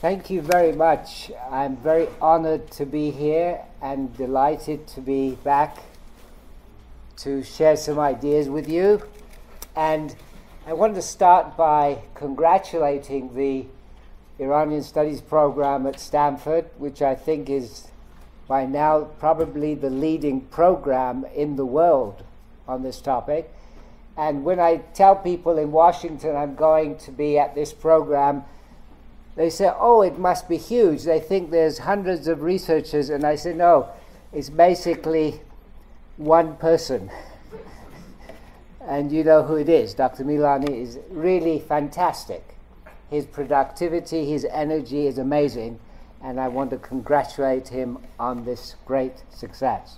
Thank you very much. I'm very honored to be here and delighted to be back to share some ideas with you. And I want to start by congratulating the Iranian Studies program at Stanford, which I think is by now probably the leading program in the world on this topic. And when I tell people in Washington I'm going to be at this program, they say, oh, it must be huge. They think there's hundreds of researchers. And I say, no, it's basically one person. and you know who it is. Dr. Milani is really fantastic. His productivity, his energy is amazing. And I want to congratulate him on this great success.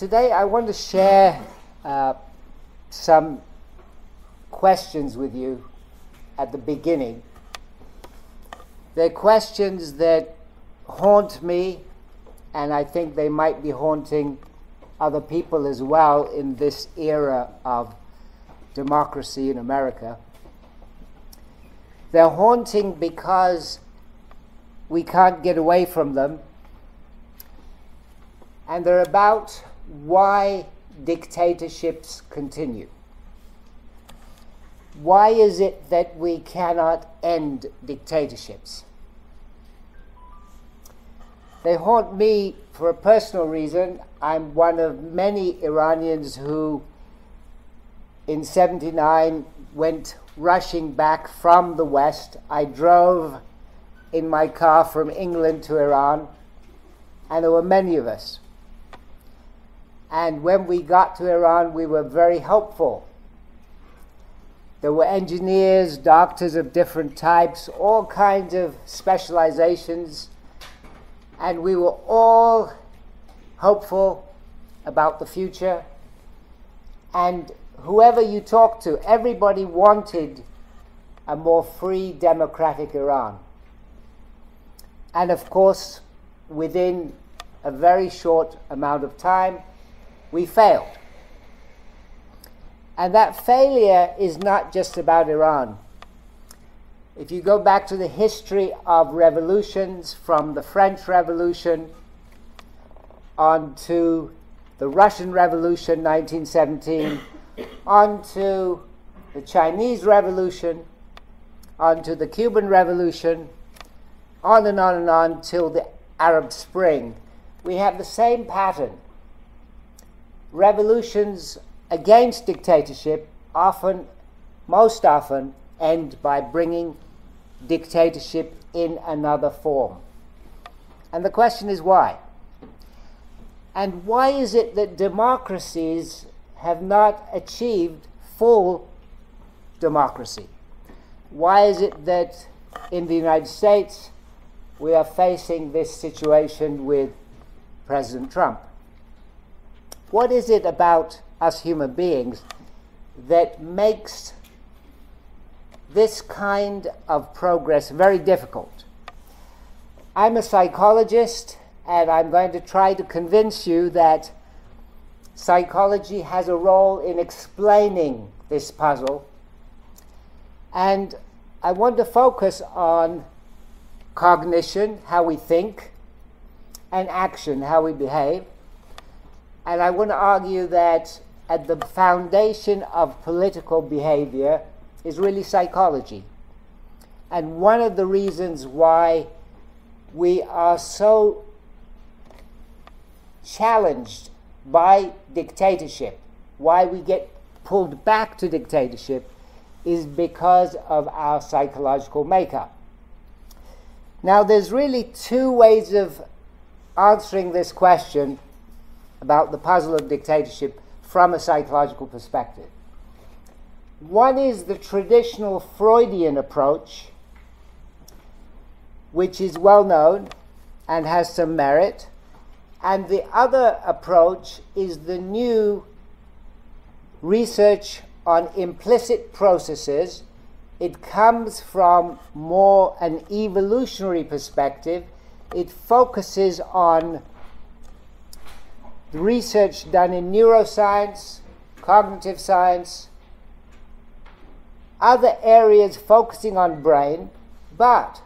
Today, I want to share uh, some questions with you at the beginning. They're questions that haunt me, and I think they might be haunting other people as well in this era of democracy in America. They're haunting because we can't get away from them, and they're about why dictatorships continue. Why is it that we cannot end dictatorships? They haunt me for a personal reason. I'm one of many Iranians who, in 79, went rushing back from the West. I drove in my car from England to Iran, and there were many of us. And when we got to Iran, we were very hopeful. There were engineers, doctors of different types, all kinds of specializations, and we were all hopeful about the future. And whoever you talked to, everybody wanted a more free, democratic Iran. And of course, within a very short amount of time, we failed. And that failure is not just about Iran. If you go back to the history of revolutions from the French Revolution on to the Russian Revolution 1917, on to the Chinese Revolution, on to the Cuban Revolution, on and on and on till the Arab Spring, we have the same pattern revolutions against dictatorship often, most often, end by bringing dictatorship in another form. And the question is why? And why is it that democracies have not achieved full democracy? Why is it that in the United States we are facing this situation with President Trump? What is it about us human beings that makes this kind of progress very difficult? I'm a psychologist, and I'm going to try to convince you that psychology has a role in explaining this puzzle. And I want to focus on cognition, how we think, and action, how we behave. And I want to argue that at the foundation of political behavior is really psychology. And one of the reasons why we are so challenged by dictatorship, why we get pulled back to dictatorship, is because of our psychological makeup. Now, there's really two ways of answering this question about the puzzle of dictatorship from a psychological perspective. One is the traditional Freudian approach, which is well known and has some merit, and the other approach is the new research on implicit processes. It comes from more an evolutionary perspective. It focuses on the research done in neuroscience, cognitive science, other areas focusing on brain, but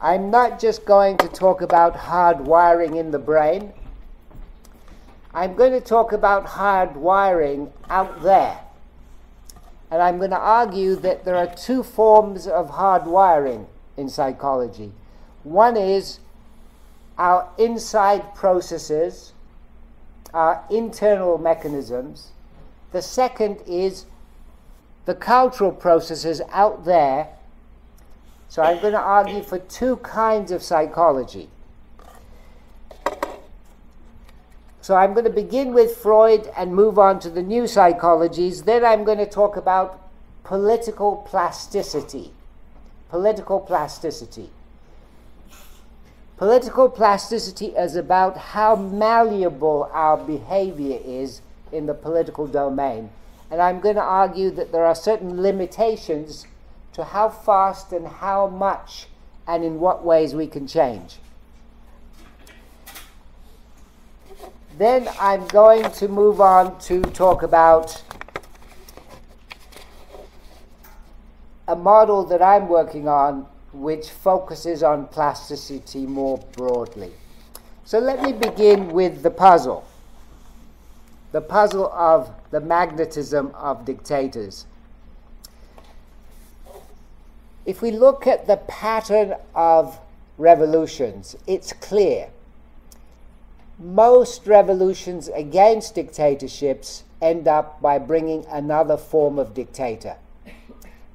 I'm not just going to talk about hard wiring in the brain. I'm going to talk about hard wiring out there. And I'm going to argue that there are two forms of hard wiring in psychology. One is our inside processes, our internal mechanisms. The second is the cultural processes out there. So I'm going to argue for two kinds of psychology. So I'm going to begin with Freud and move on to the new psychologies. Then I'm going to talk about political plasticity. Political plasticity. Political plasticity is about how malleable our behavior is in the political domain. And I'm going to argue that there are certain limitations to how fast and how much and in what ways we can change. Then I'm going to move on to talk about a model that I'm working on which focuses on plasticity more broadly. So let me begin with the puzzle the puzzle of the magnetism of dictators. If we look at the pattern of revolutions, it's clear. Most revolutions against dictatorships end up by bringing another form of dictator.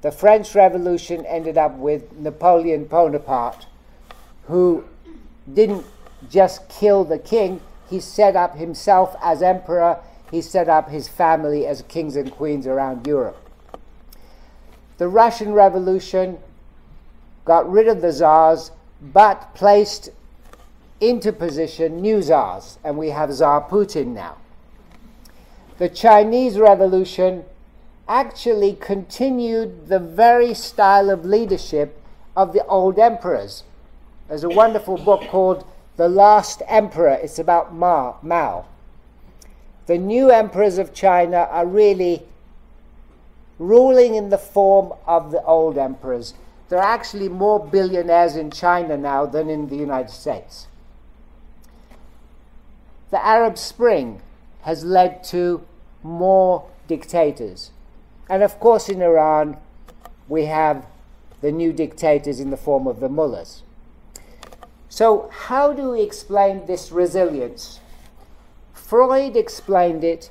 The French Revolution ended up with Napoleon Bonaparte, who didn't just kill the king, he set up himself as emperor, he set up his family as kings and queens around Europe. The Russian Revolution got rid of the czars, but placed into position new czars, and we have Tsar Putin now. The Chinese Revolution actually continued the very style of leadership of the old emperors. There's a wonderful book called The Last Emperor. It's about Mao. Mao. The new emperors of China are really ruling in the form of the old emperors. There are actually more billionaires in China now than in the United States. The Arab Spring has led to more dictators. And of course, in Iran, we have the new dictators in the form of the mullahs. So, how do we explain this resilience? Freud explained it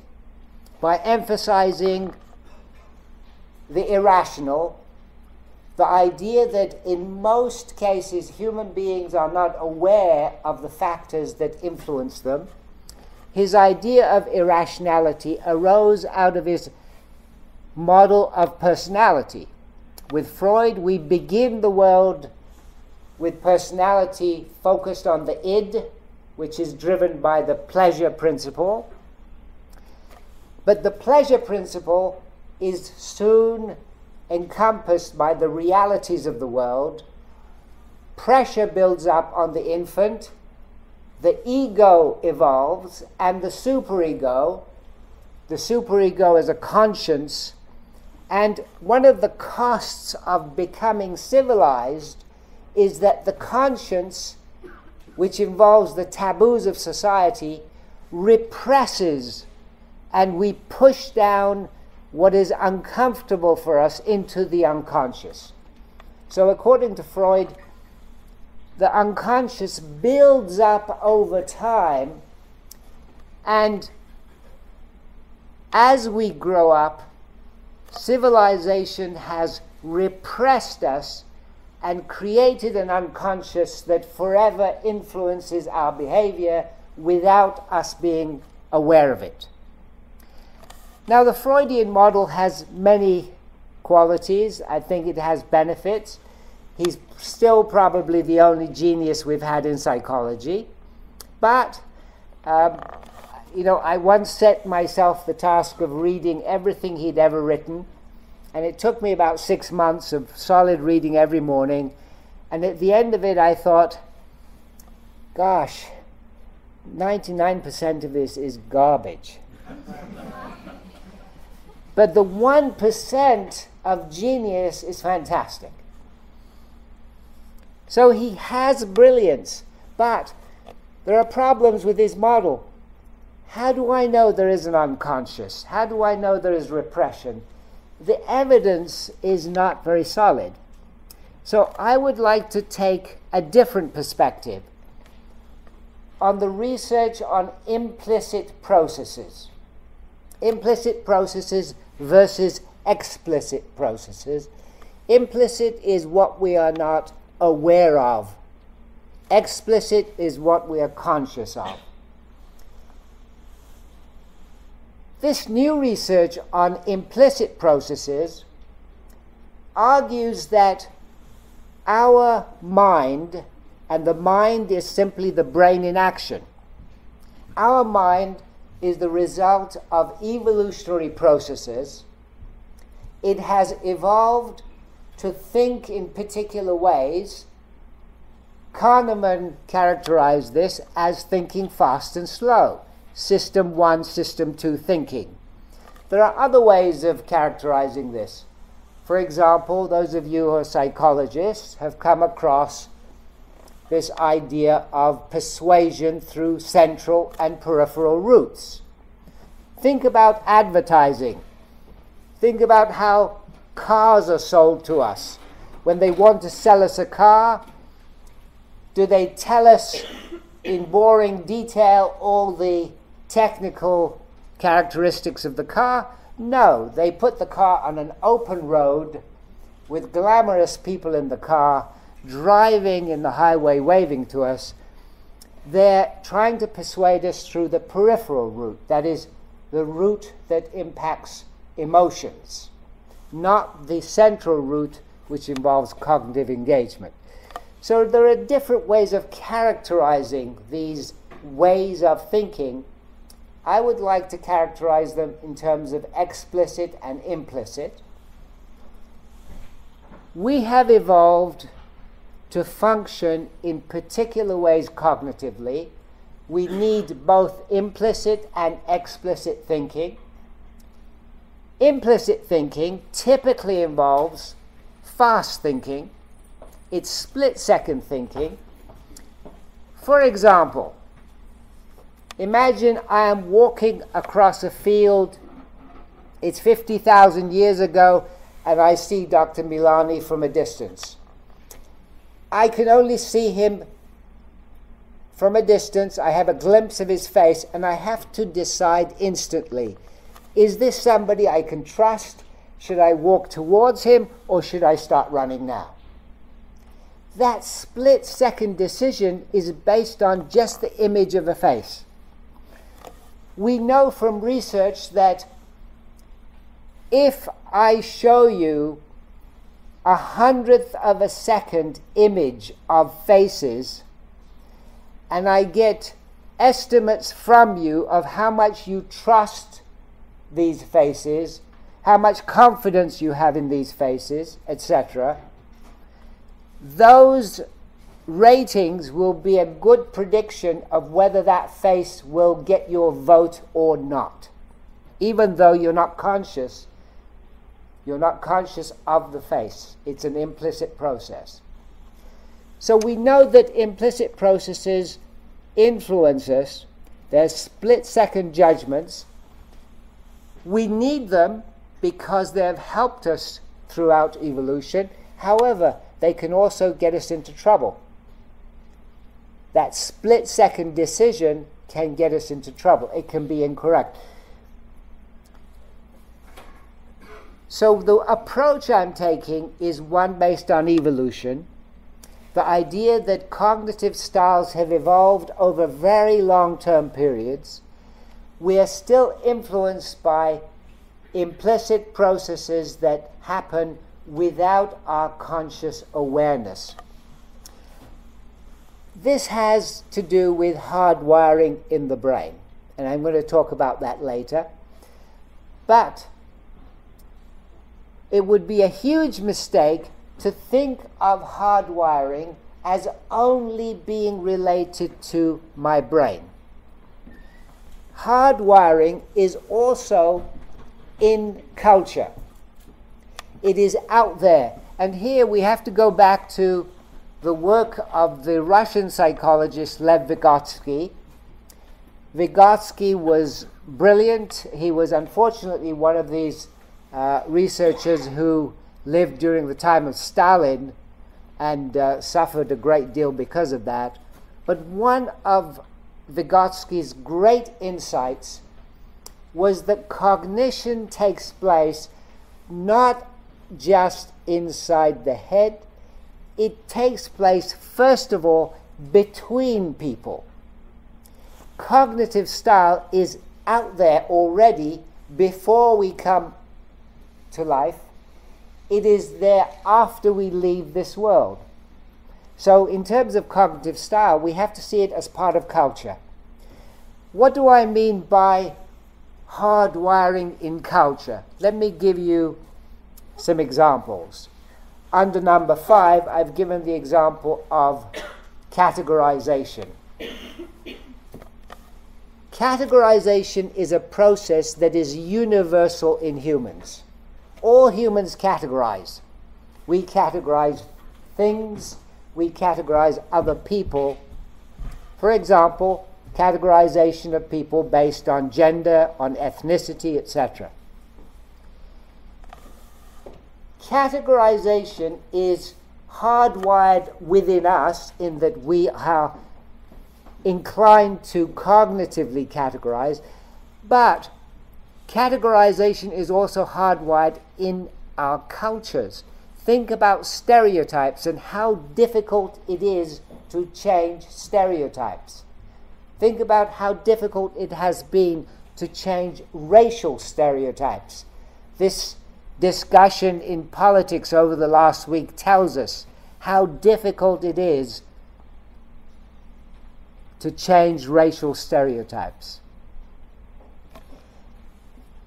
by emphasizing the irrational, the idea that in most cases human beings are not aware of the factors that influence them. His idea of irrationality arose out of his model of personality. With Freud, we begin the world with personality focused on the id, which is driven by the pleasure principle. But the pleasure principle is soon encompassed by the realities of the world. Pressure builds up on the infant, the ego evolves, and the superego. The superego is a conscience and one of the costs of becoming civilized is that the conscience, which involves the taboos of society, represses and we push down what is uncomfortable for us into the unconscious. So, according to Freud, the unconscious builds up over time, and as we grow up, civilization has repressed us and created an unconscious that forever influences our behavior without us being aware of it. Now, the Freudian model has many qualities. I think it has benefits. He's still probably the only genius we've had in psychology. But um, you know, I once set myself the task of reading everything he'd ever written, and it took me about six months of solid reading every morning. And at the end of it, I thought, gosh, 99% of this is garbage. But the 1% of genius is fantastic. So he has brilliance, but there are problems with his model. How do I know there is an unconscious? How do I know there is repression? The evidence is not very solid. So I would like to take a different perspective on the research on implicit processes. Implicit processes versus explicit processes. Implicit is what we are not aware of, explicit is what we are conscious of. This new research on implicit processes argues that our mind, and the mind is simply the brain in action, our mind is the result of evolutionary processes. It has evolved to think in particular ways. Kahneman characterized this as thinking fast and slow system one, system two thinking. There are other ways of characterizing this. For example, those of you who are psychologists have come across this idea of persuasion through central and peripheral routes. Think about advertising. Think about how cars are sold to us. When they want to sell us a car, do they tell us in boring detail all the technical characteristics of the car. No, they put the car on an open road with glamorous people in the car driving in the highway waving to us. They're trying to persuade us through the peripheral route, that is, the route that impacts emotions, not the central route which involves cognitive engagement. So there are different ways of characterizing these ways of thinking I would like to characterize them in terms of explicit and implicit. We have evolved to function in particular ways cognitively. We need both implicit and explicit thinking. Implicit thinking typically involves fast thinking, it's split second thinking. For example, Imagine I am walking across a field, it's 50,000 years ago, and I see Dr. Milani from a distance. I can only see him from a distance. I have a glimpse of his face, and I have to decide instantly is this somebody I can trust? Should I walk towards him, or should I start running now? That split second decision is based on just the image of a face we know from research that if I show you a hundredth of a second image of faces and I get estimates from you of how much you trust these faces, how much confidence you have in these faces, etc., those ratings will be a good prediction of whether that face will get your vote or not. Even though you're not conscious, you're not conscious of the face. It's an implicit process. So we know that implicit processes influence us. They're split second judgments. We need them because they have helped us throughout evolution. However, they can also get us into trouble that split second decision can get us into trouble. It can be incorrect. So, the approach I'm taking is one based on evolution. The idea that cognitive styles have evolved over very long term periods. We are still influenced by implicit processes that happen without our conscious awareness. This has to do with hardwiring in the brain, and I'm going to talk about that later. But it would be a huge mistake to think of hardwiring as only being related to my brain. Hardwiring is also in culture. It is out there. And here we have to go back to the work of the Russian psychologist Lev Vygotsky. Vygotsky was brilliant. He was unfortunately one of these uh, researchers who lived during the time of Stalin and uh, suffered a great deal because of that. But one of Vygotsky's great insights was that cognition takes place not just inside the head, it takes place, first of all, between people. Cognitive style is out there already before we come to life, it is there after we leave this world. So, in terms of cognitive style, we have to see it as part of culture. What do I mean by hardwiring in culture? Let me give you some examples. Under number five, I've given the example of categorization. Categorization is a process that is universal in humans. All humans categorize. We categorize things, we categorize other people. For example, categorization of people based on gender, on ethnicity, etc. Categorization is hardwired within us in that we are inclined to cognitively categorize, but categorization is also hardwired in our cultures. Think about stereotypes and how difficult it is to change stereotypes. Think about how difficult it has been to change racial stereotypes. This discussion in politics over the last week tells us how difficult it is to change racial stereotypes.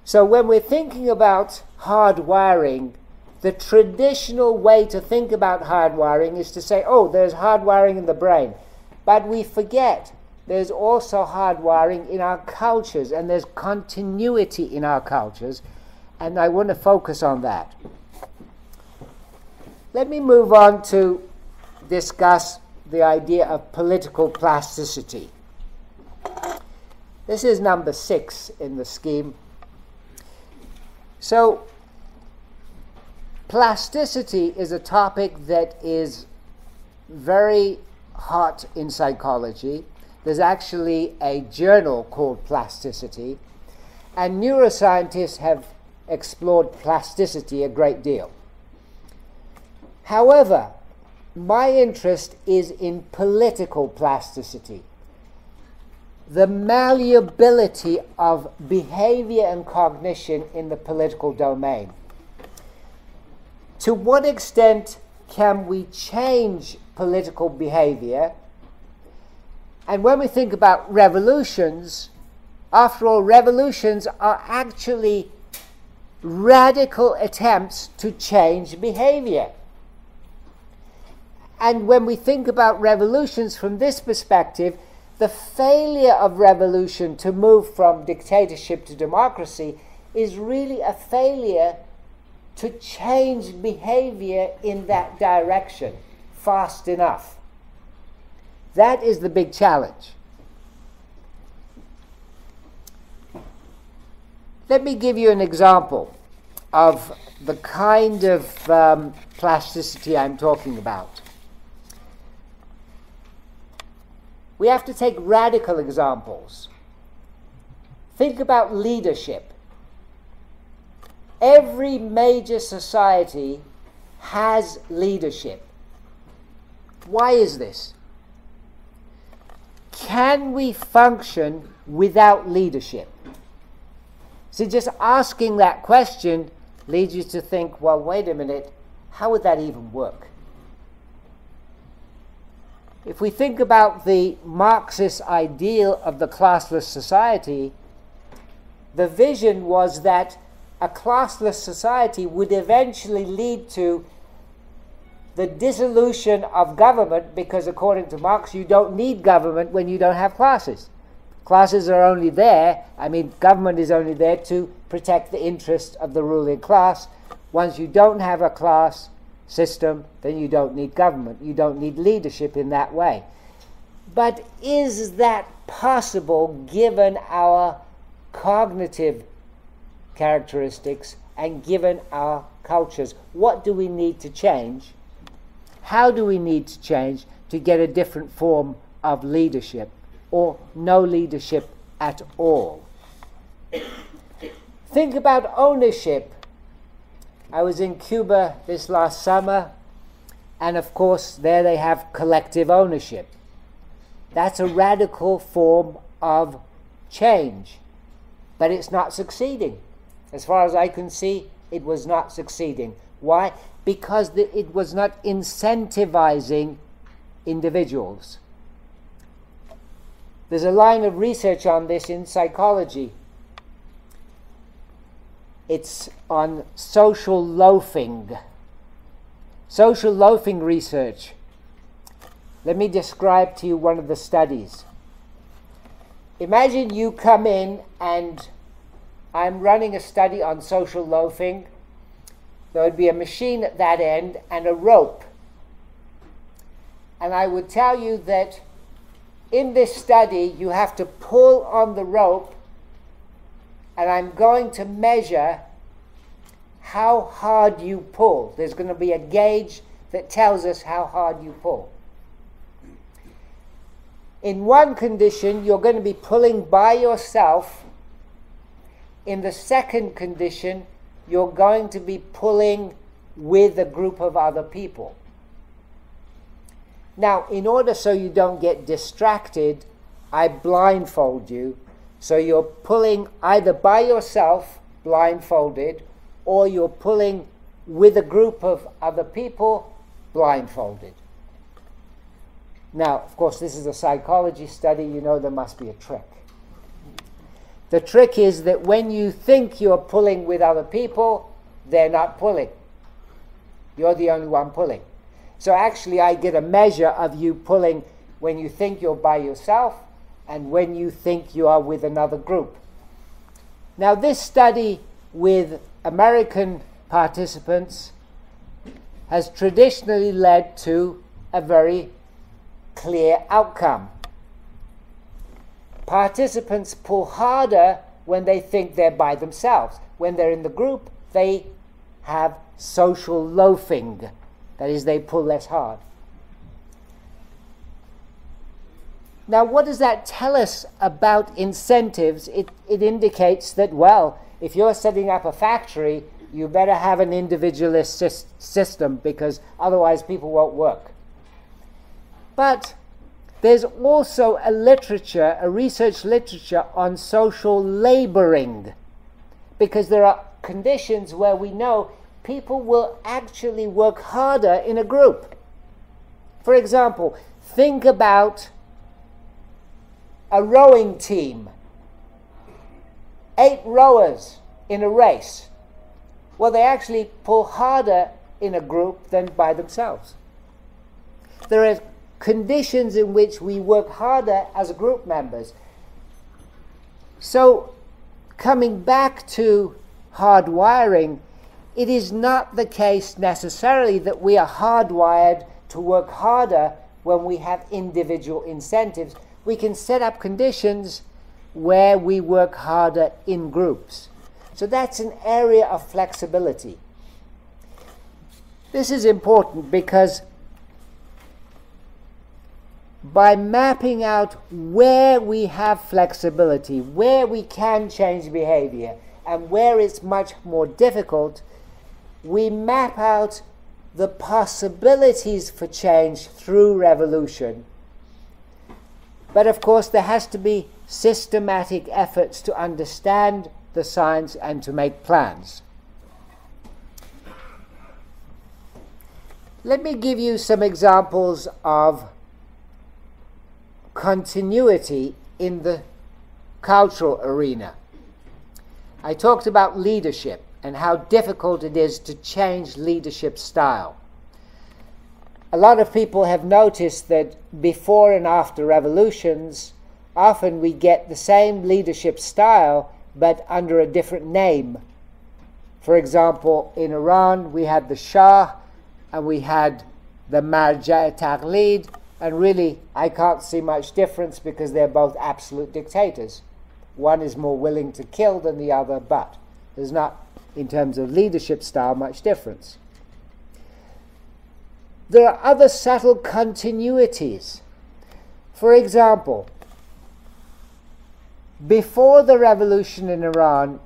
So, when we're thinking about hardwiring, the traditional way to think about hardwiring is to say, oh, there's hardwiring in the brain. But we forget there's also hardwiring in our cultures, and there's continuity in our cultures, and I want to focus on that. Let me move on to discuss the idea of political plasticity. This is number six in the scheme. So, plasticity is a topic that is very hot in psychology. There's actually a journal called Plasticity, and neuroscientists have explored plasticity a great deal. However, my interest is in political plasticity, the malleability of behavior and cognition in the political domain. To what extent can we change political behavior and when we think about revolutions, after all, revolutions are actually radical attempts to change behavior. And when we think about revolutions from this perspective, the failure of revolution to move from dictatorship to democracy is really a failure to change behavior in that direction fast enough. That is the big challenge. Let me give you an example of the kind of um, plasticity I'm talking about. We have to take radical examples. Think about leadership. Every major society has leadership. Why is this? Can we function without leadership? See, just asking that question leads you to think, well, wait a minute, how would that even work? If we think about the Marxist ideal of the classless society, the vision was that a classless society would eventually lead to the dissolution of government, because according to Marx, you don't need government when you don't have classes. Classes are only there, I mean, government is only there to protect the interests of the ruling class. Once you don't have a class system, then you don't need government. You don't need leadership in that way. But is that possible given our cognitive characteristics and given our cultures? What do we need to change? How do we need to change to get a different form of leadership or no leadership at all? Think about ownership. I was in Cuba this last summer, and of course, there they have collective ownership. That's a radical form of change, but it's not succeeding. As far as I can see, it was not succeeding. Why? Because the, it was not incentivizing individuals. There's a line of research on this in psychology. It's on social loafing. Social loafing research. Let me describe to you one of the studies. Imagine you come in and I'm running a study on social loafing. There would be a machine at that end and a rope. And I would tell you that in this study, you have to pull on the rope, and I'm going to measure how hard you pull. There's going to be a gauge that tells us how hard you pull. In one condition, you're going to be pulling by yourself. In the second condition, you're going to be pulling with a group of other people. Now, in order so you don't get distracted, I blindfold you. So you're pulling either by yourself, blindfolded, or you're pulling with a group of other people, blindfolded. Now, of course, this is a psychology study, you know there must be a trick. The trick is that when you think you're pulling with other people, they're not pulling. You're the only one pulling. So actually, I get a measure of you pulling when you think you're by yourself and when you think you are with another group. Now, this study with American participants has traditionally led to a very clear outcome. Participants pull harder when they think they're by themselves. When they're in the group, they have social loafing. That is, they pull less hard. Now, what does that tell us about incentives? It, it indicates that, well, if you're setting up a factory, you better have an individualist system because otherwise people won't work. But there's also a literature, a research literature on social laboring, because there are conditions where we know people will actually work harder in a group. For example, think about a rowing team, eight rowers in a race. Well, they actually pull harder in a group than by themselves. There are conditions in which we work harder as group members. So, coming back to hardwiring, it is not the case necessarily that we are hardwired to work harder when we have individual incentives. We can set up conditions where we work harder in groups. So that's an area of flexibility. This is important because by mapping out where we have flexibility, where we can change behavior, and where it's much more difficult, we map out the possibilities for change through revolution. But of course, there has to be systematic efforts to understand the science and to make plans. Let me give you some examples of continuity in the cultural arena. I talked about leadership and how difficult it is to change leadership style. A lot of people have noticed that before and after revolutions, often we get the same leadership style, but under a different name. For example, in Iran, we had the Shah and we had the Marja Taqlid, and really, I can't see much difference because they're both absolute dictators. One is more willing to kill than the other, but there's not, in terms of leadership style, much difference. There are other subtle continuities. For example, before the revolution in Iran,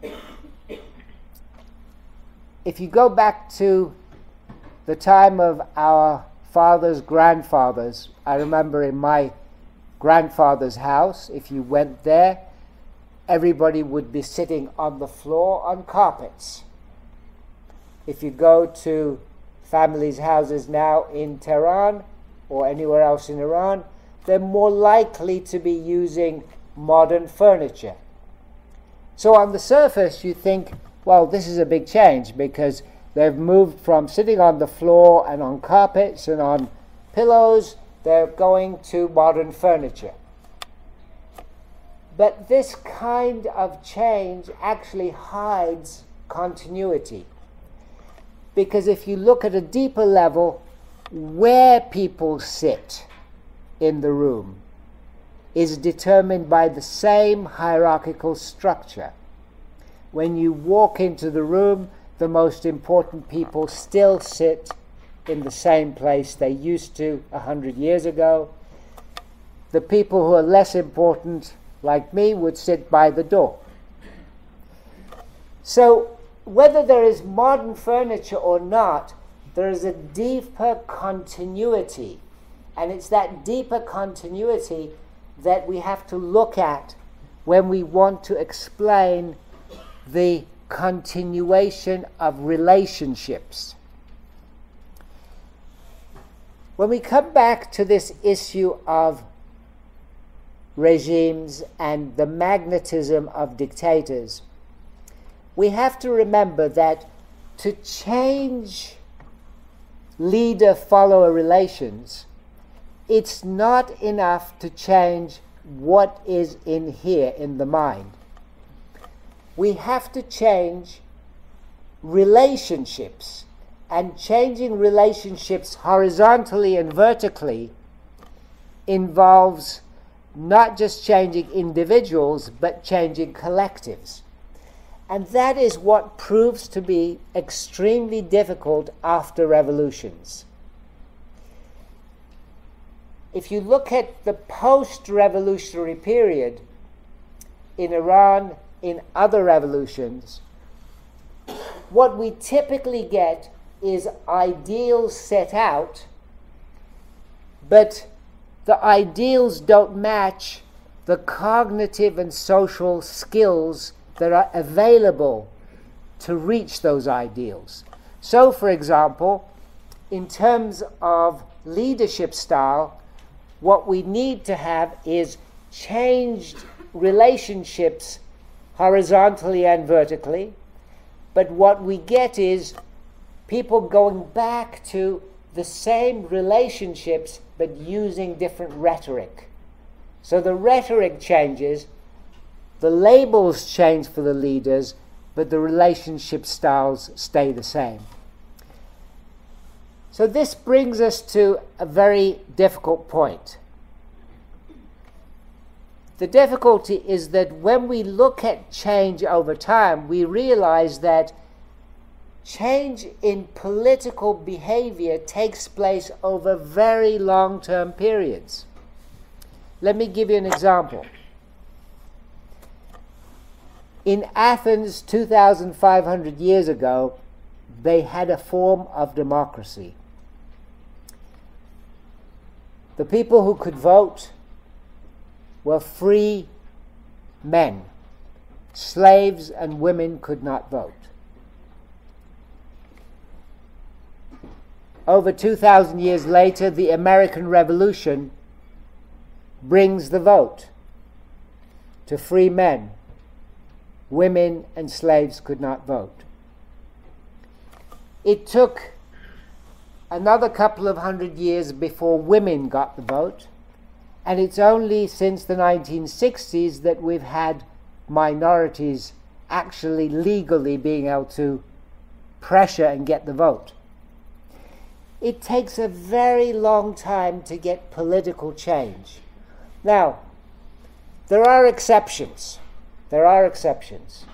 if you go back to the time of our fathers, grandfathers, I remember in my grandfather's house, if you went there, everybody would be sitting on the floor on carpets. If you go to families' houses now in Tehran or anywhere else in Iran, they're more likely to be using modern furniture. So, on the surface, you think, well, this is a big change because they've moved from sitting on the floor and on carpets and on pillows, they're going to modern furniture. But this kind of change actually hides continuity. Because if you look at a deeper level, where people sit in the room is determined by the same hierarchical structure. When you walk into the room, the most important people still sit in the same place they used to a hundred years ago. The people who are less important like me, would sit by the door. So, whether there is modern furniture or not, there is a deeper continuity. And it's that deeper continuity that we have to look at when we want to explain the continuation of relationships. When we come back to this issue of regimes and the magnetism of dictators, we have to remember that to change leader follower relations, it's not enough to change what is in here in the mind. We have to change relationships, and changing relationships horizontally and vertically involves not just changing individuals, but changing collectives. And that is what proves to be extremely difficult after revolutions. If you look at the post revolutionary period in Iran, in other revolutions, what we typically get is ideals set out, but the ideals don't match the cognitive and social skills that are available to reach those ideals. So, for example, in terms of leadership style, what we need to have is changed relationships horizontally and vertically. But what we get is people going back to the same relationships but using different rhetoric. So the rhetoric changes, the labels change for the leaders, but the relationship styles stay the same. So this brings us to a very difficult point. The difficulty is that when we look at change over time, we realize that change in political behavior takes place over very long term periods. Let me give you an example. In Athens, 2,500 years ago, they had a form of democracy. The people who could vote were free men. Slaves and women could not vote. Over 2,000 years later, the American Revolution brings the vote to free men. Women and slaves could not vote. It took another couple of hundred years before women got the vote, and it's only since the 1960s that we've had minorities actually legally being able to pressure and get the vote. It takes a very long time to get political change. Now, there are exceptions. There are exceptions.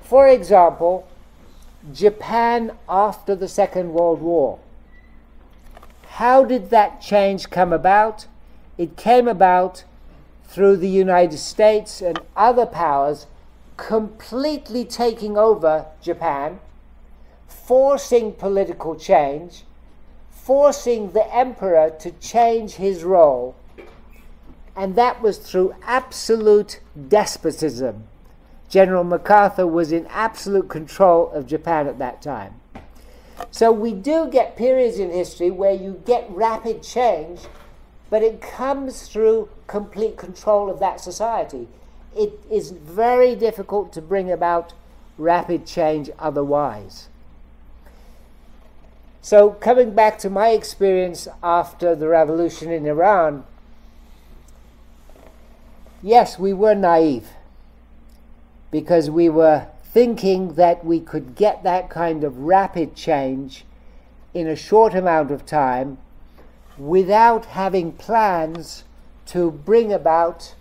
For example, Japan after the Second World War. How did that change come about? It came about through the United States and other powers completely taking over Japan, forcing political change, forcing the emperor to change his role, and that was through absolute despotism. General MacArthur was in absolute control of Japan at that time. So we do get periods in history where you get rapid change, but it comes through complete control of that society. It is very difficult to bring about rapid change otherwise. So, coming back to my experience after the revolution in Iran, yes, we were naive because we were thinking that we could get that kind of rapid change in a short amount of time without having plans to bring about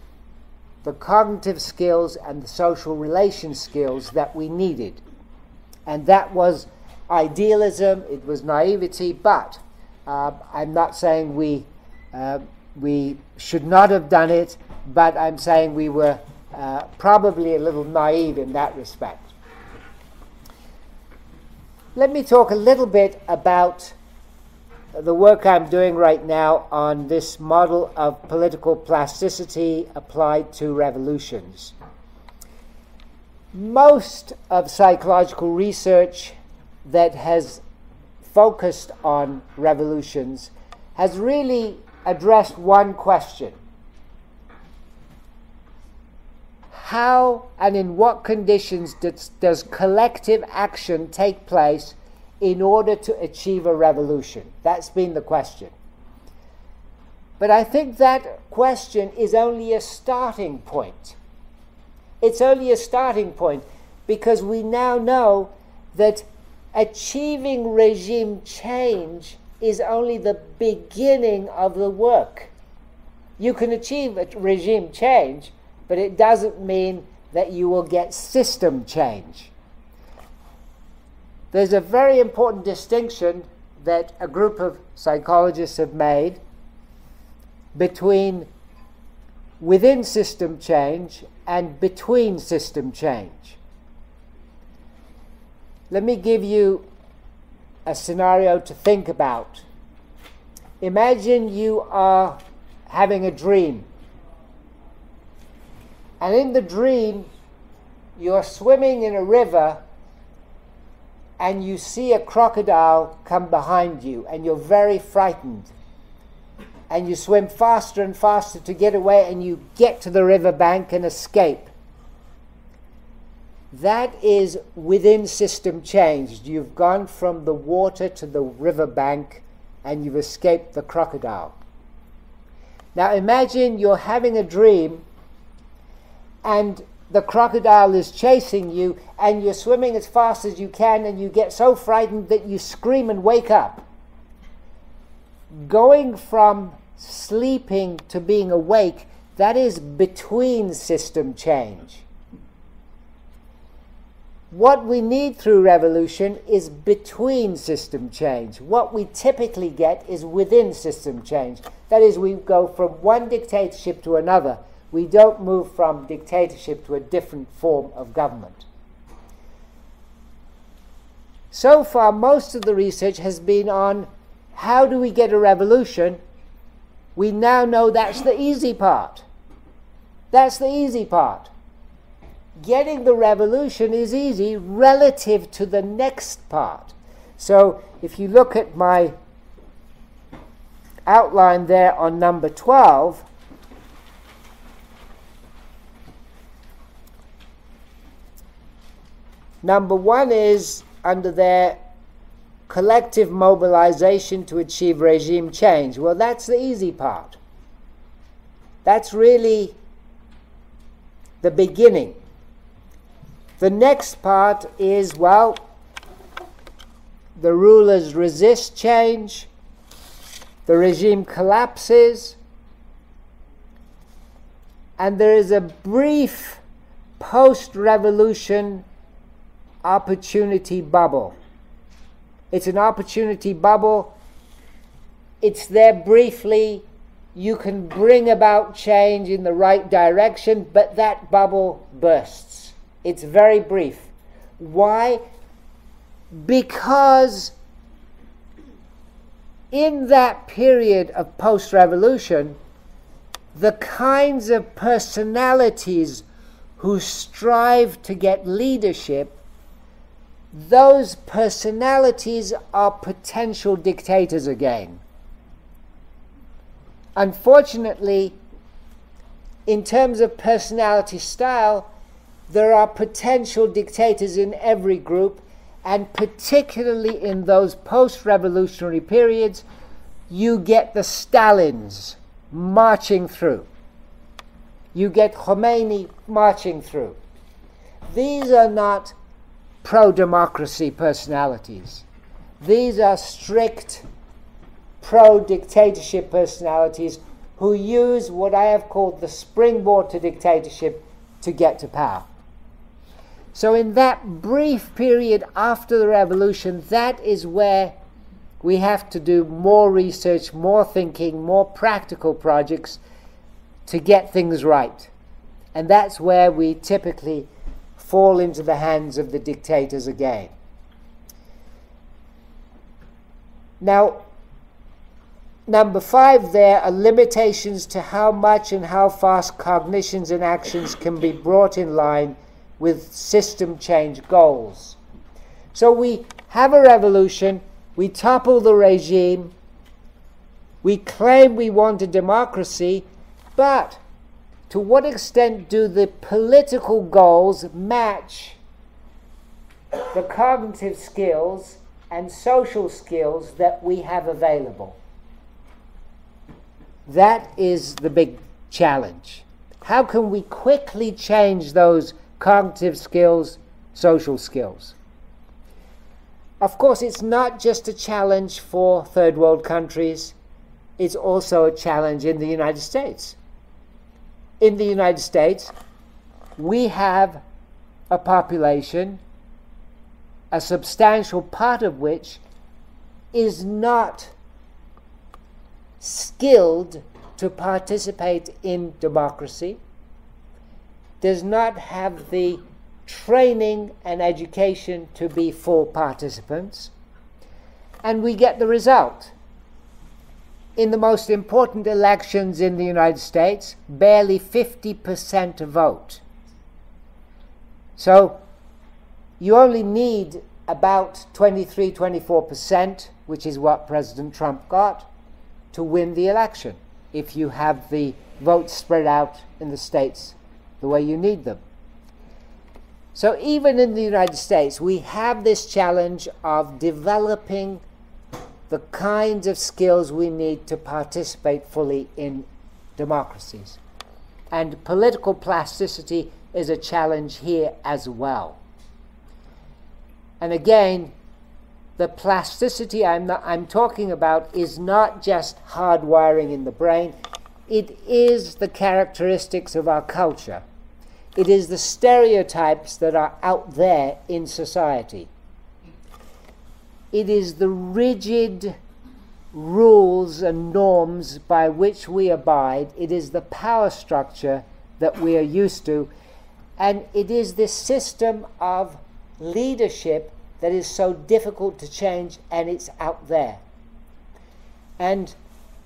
the cognitive skills and the social relation skills that we needed. And that was idealism, it was naivety, but uh, I'm not saying we, uh, we should not have done it, but I'm saying we were uh, probably a little naive in that respect. Let me talk a little bit about the work I'm doing right now on this model of political plasticity applied to revolutions. Most of psychological research that has focused on revolutions has really addressed one question how and in what conditions does, does collective action take place in order to achieve a revolution? That's been the question. But I think that question is only a starting point. It's only a starting point because we now know that achieving regime change is only the beginning of the work. You can achieve a regime change, but it doesn't mean that you will get system change. There's a very important distinction that a group of psychologists have made between within system change and between system change. Let me give you a scenario to think about. Imagine you are having a dream and in the dream, you're swimming in a river and you see a crocodile come behind you and you're very frightened. And you swim faster and faster to get away and you get to the river bank and escape. That is within system changed. You've gone from the water to the river bank and you've escaped the crocodile. Now imagine you're having a dream and the crocodile is chasing you, and you're swimming as fast as you can, and you get so frightened that you scream and wake up. Going from sleeping to being awake, that is between system change. What we need through revolution is between system change. What we typically get is within system change. That is, we go from one dictatorship to another we don't move from dictatorship to a different form of government. So far, most of the research has been on how do we get a revolution. We now know that's the easy part. That's the easy part. Getting the revolution is easy relative to the next part. So if you look at my outline there on number 12, Number one is under their collective mobilization to achieve regime change. Well, that's the easy part. That's really the beginning. The next part is well, the rulers resist change, the regime collapses, and there is a brief post revolution opportunity bubble. It's an opportunity bubble. It's there briefly. You can bring about change in the right direction, but that bubble bursts. It's very brief. Why? Because in that period of post revolution, the kinds of personalities who strive to get leadership, those personalities are potential dictators again. Unfortunately, in terms of personality style, there are potential dictators in every group, and particularly in those post revolutionary periods, you get the Stalins marching through. You get Khomeini marching through. These are not pro democracy personalities. These are strict pro dictatorship personalities who use what I have called the springboard to dictatorship to get to power. So, in that brief period after the revolution, that is where we have to do more research, more thinking, more practical projects to get things right. And that's where we typically fall into the hands of the dictators again. Now, number five, there are limitations to how much and how fast cognitions and actions can be brought in line with system change goals. So we have a revolution we topple the regime, we claim we want a democracy, but to what extent do the political goals match the cognitive skills and social skills that we have available? That is the big challenge. How can we quickly change those cognitive skills, social skills? Of course, it's not just a challenge for third world countries, it's also a challenge in the United States. In the United States, we have a population, a substantial part of which is not skilled to participate in democracy, does not have the training and education to be full participants, and we get the result. In the most important elections in the United States, barely 50% vote. So you only need about 23, 24%, which is what President Trump got, to win the election if you have the votes spread out in the states the way you need them. So, even in the United States, we have this challenge of developing the kinds of skills we need to participate fully in democracies. And political plasticity is a challenge here as well. And again, the plasticity I'm, not, I'm talking about is not just hardwiring in the brain, it is the characteristics of our culture. It is the stereotypes that are out there in society. It is the rigid rules and norms by which we abide. It is the power structure that we are used to. And it is this system of leadership that is so difficult to change, and it's out there. And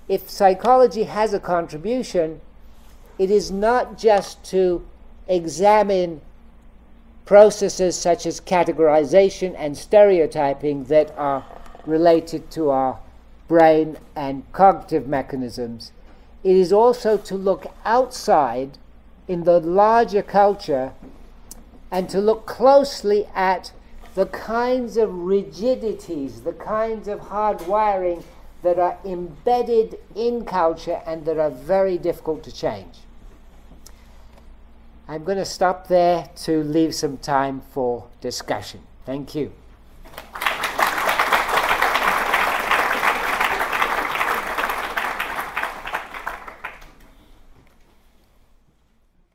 if psychology has a contribution, it is not just to examine processes such as categorization and stereotyping that are related to our brain and cognitive mechanisms. It is also to look outside in the larger culture and to look closely at the kinds of rigidities, the kinds of hard wiring that are embedded in culture and that are very difficult to change. I'm going to stop there to leave some time for discussion. Thank you.